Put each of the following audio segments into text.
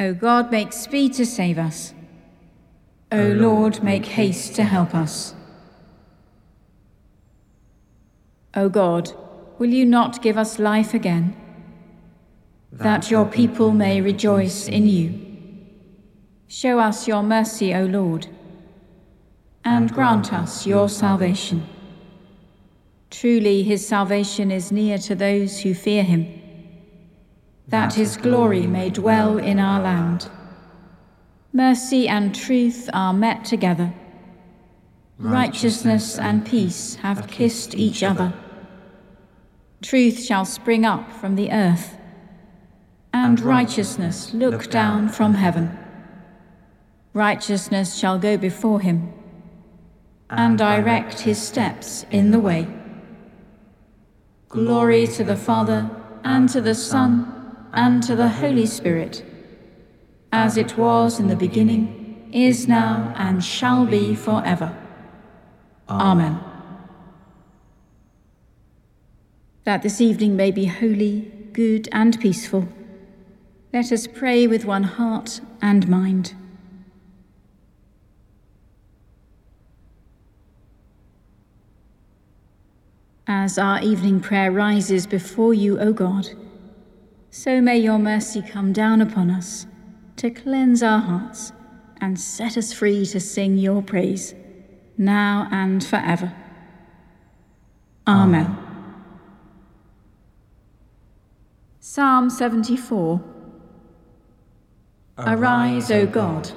O God, make speed to save us. O Lord, make haste to help us. O God, will you not give us life again, that your people may rejoice in you? Show us your mercy, O Lord, and grant us your salvation. Truly, his salvation is near to those who fear him, that his glory may dwell in our land. Mercy and truth are met together. Righteousness and peace have kissed each other. Truth shall spring up from the earth, and righteousness look down from heaven. Righteousness shall go before him, and direct his steps in the way. Glory to the Father, and to the Son, and to the Holy Spirit as it was in the beginning, is now, and shall be forever. Amen. That this evening may be holy, good, and peaceful, let us pray with one heart and mind. As our evening prayer rises before you, O God, so may your mercy come down upon us to cleanse our hearts and set us free to sing your praise, now and forever. Amen. Psalm 74 Arise, O God,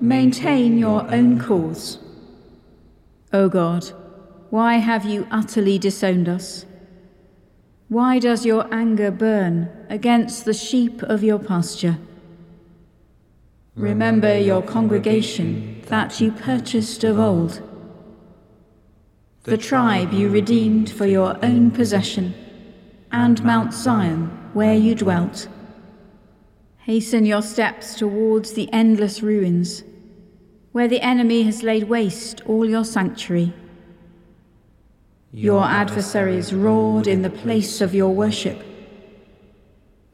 maintain your own cause. O God, why have you utterly disowned us? Why does your anger burn against the sheep of your pasture? Remember your congregation that you purchased of old, the tribe you redeemed for your own possession, and Mount Zion where you dwelt. Hasten your steps towards the endless ruins, where the enemy has laid waste all your sanctuary. Your adversaries roared in the place of your worship.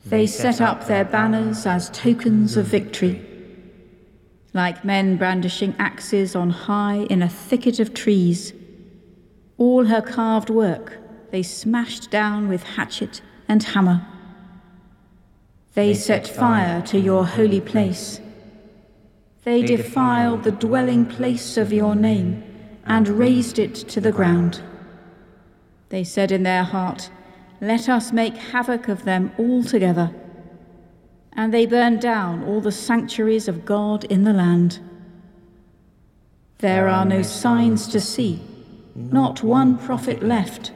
They set up their banners as tokens of victory like men brandishing axes on high in a thicket of trees. All her carved work they smashed down with hatchet and hammer. They set fire to your holy place. They defiled the dwelling place of your name and razed it to the ground. They said in their heart, Let us make havoc of them altogether and they burned down all the sanctuaries of God in the land. There are no signs to see, not one prophet left,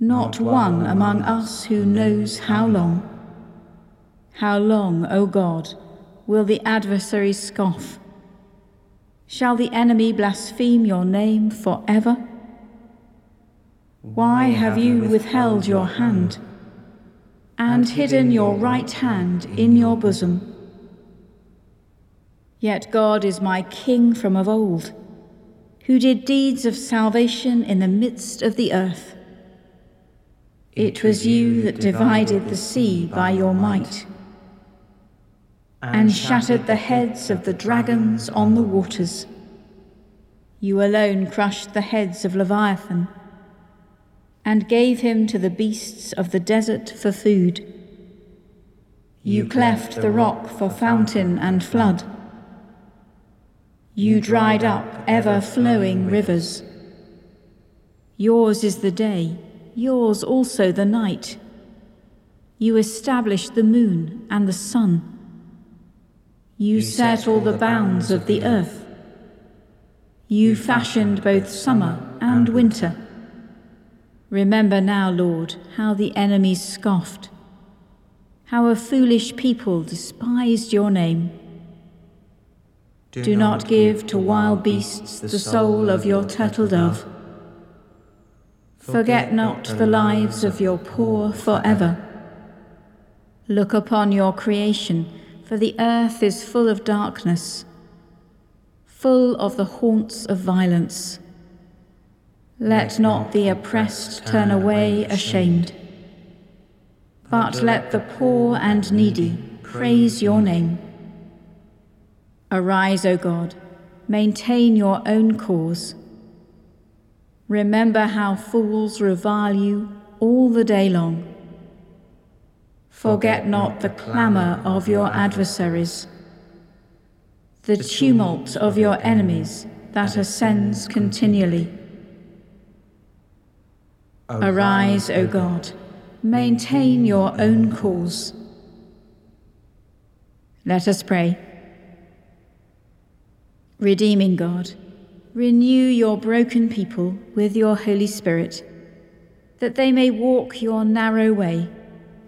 not one among us who knows how long. How long, O God, will the adversary scoff? Shall the enemy blaspheme your name forever? Why have you withheld your hand? and hidden your right hand in your bosom. Yet God is my King from of old, who did deeds of salvation in the midst of the earth. It was you that divided the sea by your might, and shattered the heads of the dragons on the waters. You alone crushed the heads of Leviathan and gave him to the beasts of the desert for food. You cleft the rock for fountain and flood. You dried up ever flowing rivers. Yours is the day, yours also the night. You established the moon and the sun. You set all the bounds of the earth. You fashioned both summer and winter. Remember now, Lord, how the enemy scoffed, how a foolish people despised your name. Do, Do not give to wild beasts the soul of your turtle dove. Forget not the lives of your poor forever. Look upon your creation, for the earth is full of darkness, full of the haunts of violence. Let not the oppressed turn away ashamed, but let the poor and needy praise your name. Arise, O God, maintain your own cause. Remember how fools revile you all the day long. Forget not the clamour of your adversaries, the tumult of your enemies that ascends continually. Arise, O God, maintain your own cause. Let us pray. Redeeming God, renew your broken people with your Holy Spirit, that they may walk your narrow way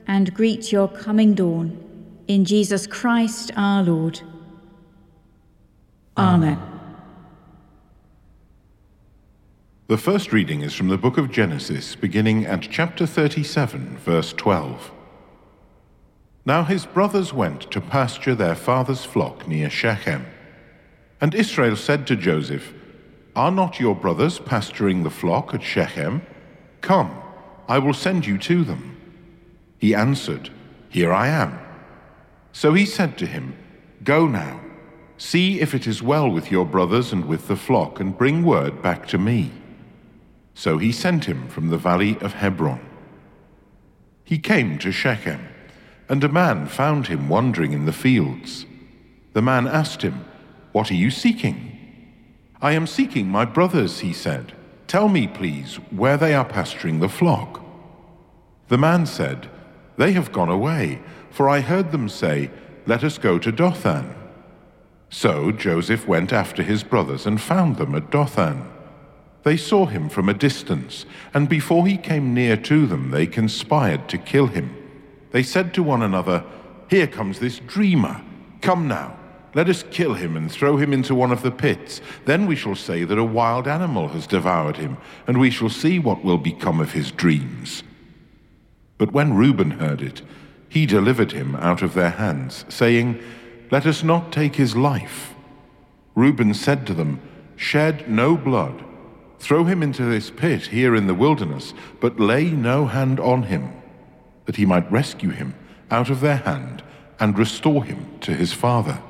and greet your coming dawn. In Jesus Christ our Lord. Amen. The first reading is from the book of Genesis, beginning at chapter 37, verse 12. Now his brothers went to pasture their father's flock near Shechem. And Israel said to Joseph, Are not your brothers pasturing the flock at Shechem? Come, I will send you to them. He answered, Here I am. So he said to him, Go now, see if it is well with your brothers and with the flock, and bring word back to me. So he sent him from the valley of Hebron. He came to Shechem, and a man found him wandering in the fields. The man asked him, What are you seeking? I am seeking my brothers, he said. Tell me, please, where they are pasturing the flock. The man said, they have gone away, for I heard them say, Let us go to Dothan. So Joseph went after his brothers and found them at Dothan. They saw him from a distance, and before he came near to them, they conspired to kill him. They said to one another, Here comes this dreamer. Come now, let us kill him and throw him into one of the pits. Then we shall say that a wild animal has devoured him, and we shall see what will become of his dreams. But when Reuben heard it, he delivered him out of their hands, saying, Let us not take his life. Reuben said to them, Shed no blood. Throw him into this pit here in the wilderness, but lay no hand on him, that he might rescue him out of their hand and restore him to his father.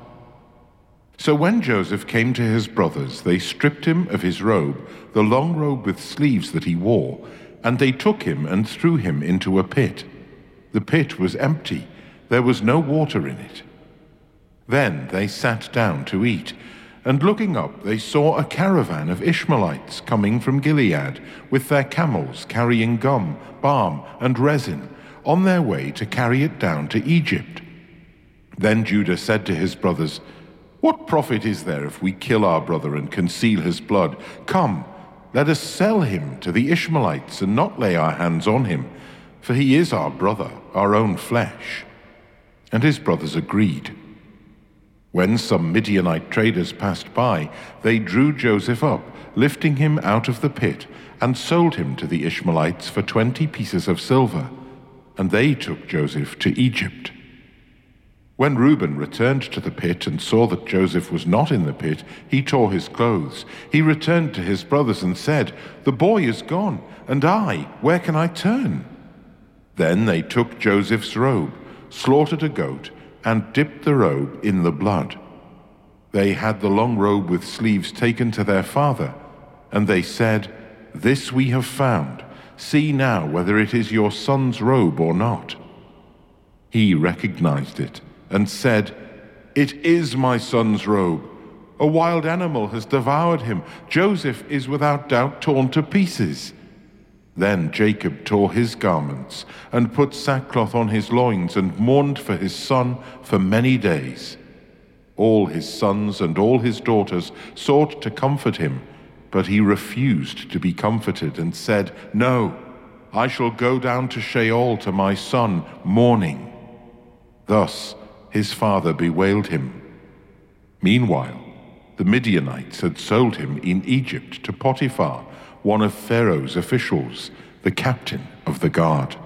So when Joseph came to his brothers, they stripped him of his robe, the long robe with sleeves that he wore, and they took him and threw him into a pit. The pit was empty, there was no water in it. Then they sat down to eat, and looking up, they saw a caravan of Ishmaelites coming from Gilead, with their camels carrying gum, balm, and resin, on their way to carry it down to Egypt. Then Judah said to his brothers, What profit is there if we kill our brother and conceal his blood? Come, let us sell him to the Ishmaelites and not lay our hands on him, for he is our brother, our own flesh. And his brothers agreed. When some Midianite traders passed by, they drew Joseph up, lifting him out of the pit, and sold him to the Ishmaelites for twenty pieces of silver. And they took Joseph to Egypt. When Reuben returned to the pit and saw that Joseph was not in the pit, he tore his clothes. He returned to his brothers and said, The boy is gone, and I, where can I turn? Then they took Joseph's robe, slaughtered a goat, and dipped the robe in the blood. They had the long robe with sleeves taken to their father, and they said, This we have found. See now whether it is your son's robe or not. He recognized it and said, It is my son's robe. A wild animal has devoured him. Joseph is without doubt torn to pieces. Then Jacob tore his garments and put sackcloth on his loins and mourned for his son for many days. All his sons and all his daughters sought to comfort him, but he refused to be comforted and said, No, I shall go down to Sheol to my son, mourning. Thus, his father bewailed him. Meanwhile, the Midianites had sold him in Egypt to Potiphar, one of Pharaoh's officials, the captain of the guard.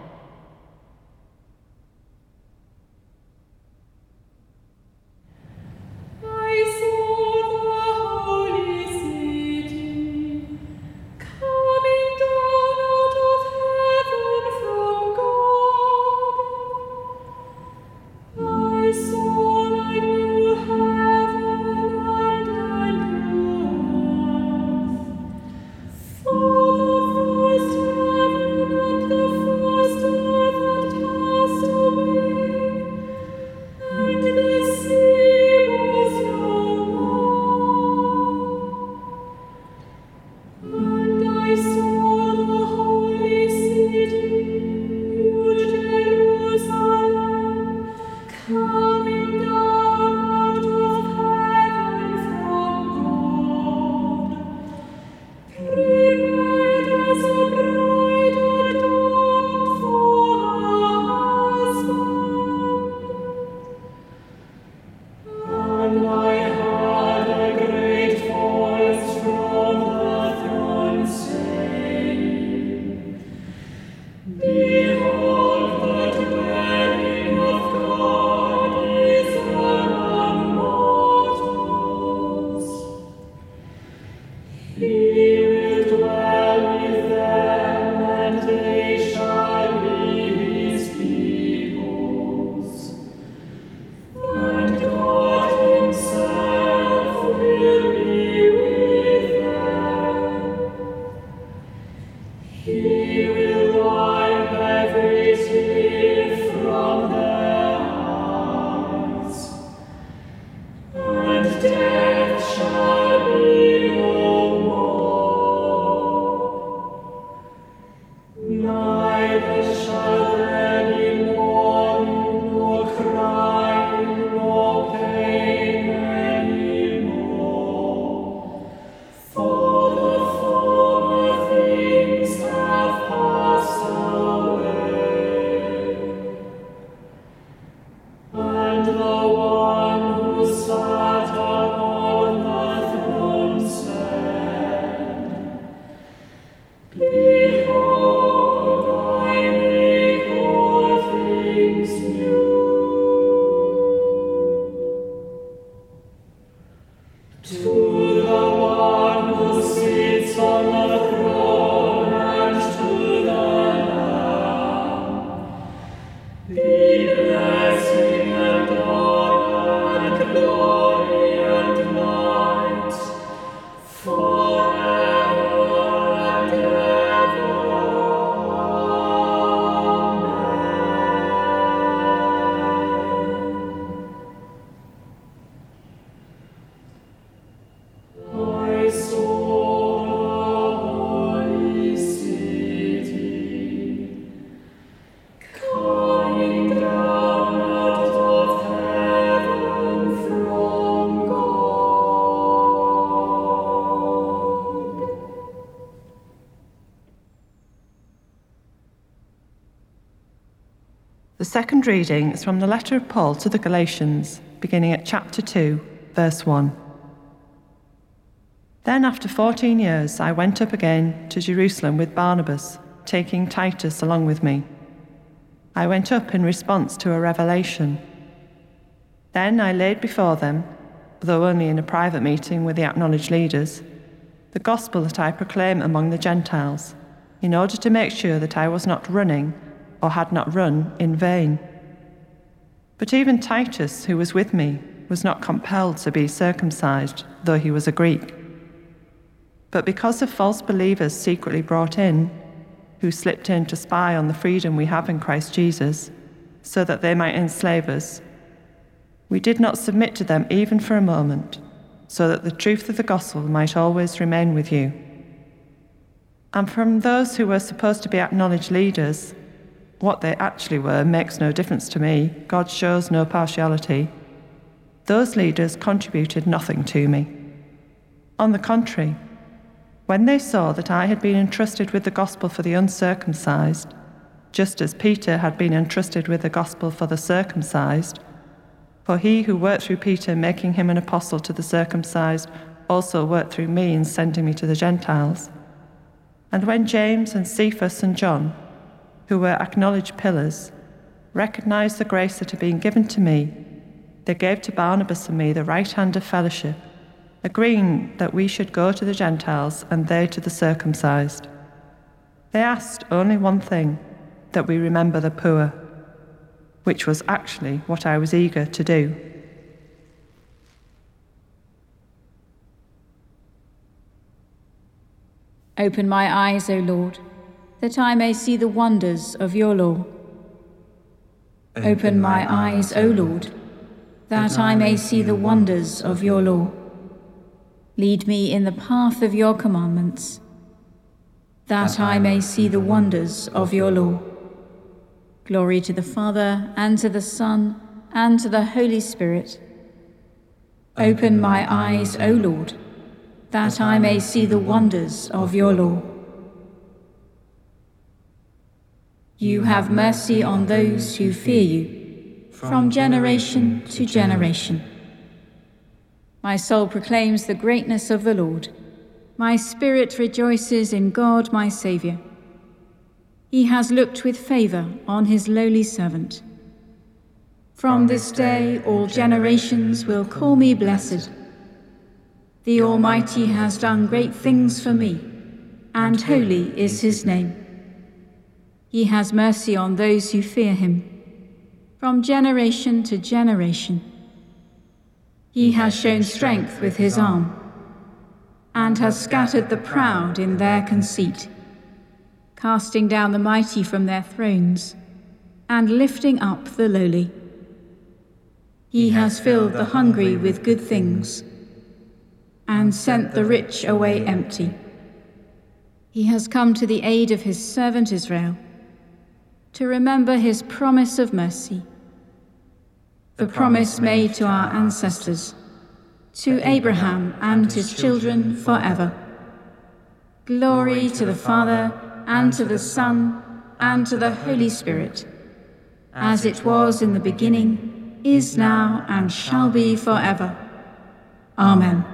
Second reading is from the letter of Paul to the Galatians, beginning at chapter 2, verse 1. Then, after 14 years, I went up again to Jerusalem with Barnabas, taking Titus along with me. I went up in response to a revelation. Then I laid before them, though only in a private meeting with the acknowledged leaders, the gospel that I proclaim among the Gentiles, in order to make sure that I was not running or had not run in vain. But even Titus, who was with me, was not compelled to be circumcised, though he was a Greek. But because of false believers secretly brought in, who slipped in to spy on the freedom we have in Christ Jesus, so that they might enslave us, we did not submit to them even for a moment, so that the truth of the gospel might always remain with you. And from those who were supposed to be acknowledged leaders, what they actually were makes no difference to me. God shows no partiality. Those leaders contributed nothing to me. On the contrary, when they saw that I had been entrusted with the gospel for the uncircumcised, just as Peter had been entrusted with the gospel for the circumcised, for he who worked through Peter, making him an apostle to the circumcised, also worked through me in sending me to the Gentiles. And when James and Cephas and John, who were acknowledged pillars, recognized the grace that had been given to me, they gave to Barnabas and me the right hand of fellowship, agreeing that we should go to the Gentiles and they to the circumcised. They asked only one thing that we remember the poor, which was actually what I was eager to do. Open my eyes, O Lord that I may see the wonders of your law. Open my eyes, O Lord, that I may see the wonders of your law. Lead me in the path of your commandments, that I may see the wonders of your law. Glory to the Father, and to the Son, and to the Holy Spirit. Open my eyes, O Lord, that I may see the wonders of your law. You have mercy on those who fear you, from generation to generation. My soul proclaims the greatness of the Lord. My spirit rejoices in God my Saviour. He has looked with favour on his lowly servant. From this day all generations will call me blessed. The Almighty has done great things for me, and holy is his name. He has mercy on those who fear him, from generation to generation. He has shown strength with his arm, and has scattered the proud in their conceit, casting down the mighty from their thrones, and lifting up the lowly. He has filled the hungry with good things and sent the rich away empty. He has come to the aid of his servant Israel to remember his promise of mercy, the promise made to our ancestors, to Abraham and his children forever. Glory to the Father, and to the Son, and to the Holy Spirit, as it was in the beginning is now, and shall be forever. Amen.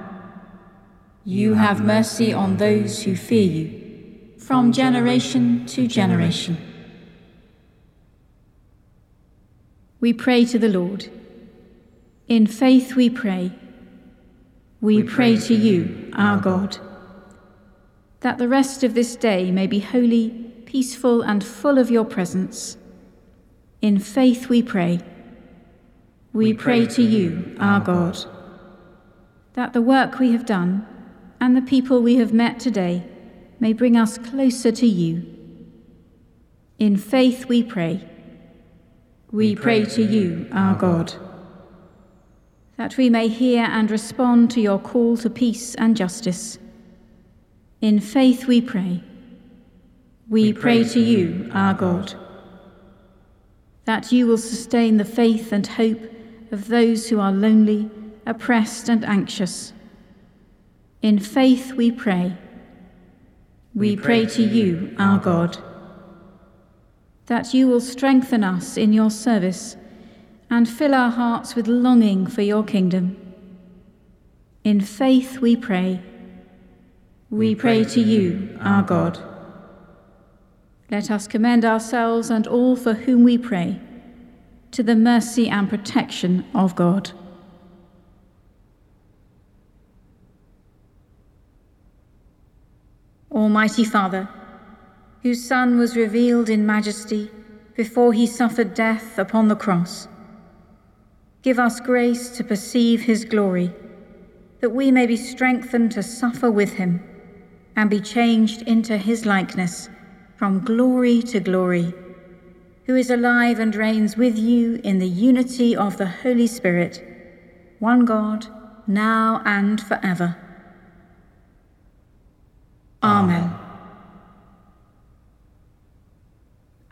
You have mercy on those who fear you, from generation to generation. We pray to the Lord. In faith we pray. We pray to you, our God, that the rest of this day may be holy, peaceful, and full of your presence. In faith we pray we pray to you, our God, that the work we have done and the people we have met today may bring us closer to you. In faith we pray. We pray to you, our God, that we may hear and respond to your call to peace and justice. In faith we pray. We pray to you, our God, that you will sustain the faith and hope of those who are lonely, oppressed, and anxious. In faith we pray. We pray to you, our God, that you will strengthen us in your service and fill our hearts with longing for your kingdom. In faith we pray. We pray to you, our God. Let us commend ourselves and all for whom we pray to the mercy and protection of God. Almighty Father, whose Son was revealed in majesty before he suffered death upon the cross, give us grace to perceive his glory, that we may be strengthened to suffer with him and be changed into his likeness from glory to glory who is alive and reigns with you in the unity of the Holy Spirit, one God, now and forever. Amen.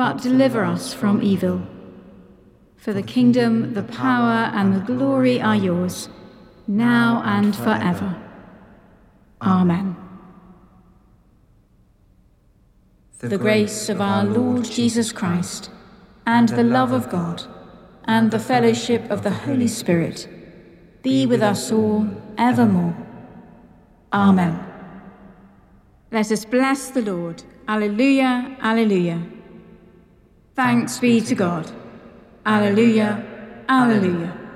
but deliver us from evil. For the kingdom, the power, and the glory are yours, now and forever. Amen. the grace of our Lord Jesus Christ, and the love of God, and the fellowship of the Holy Spirit be with us all evermore. Amen. Let us bless the Lord. Alleluia, alleluia. Thanks be to God. Alleluia, alleluia.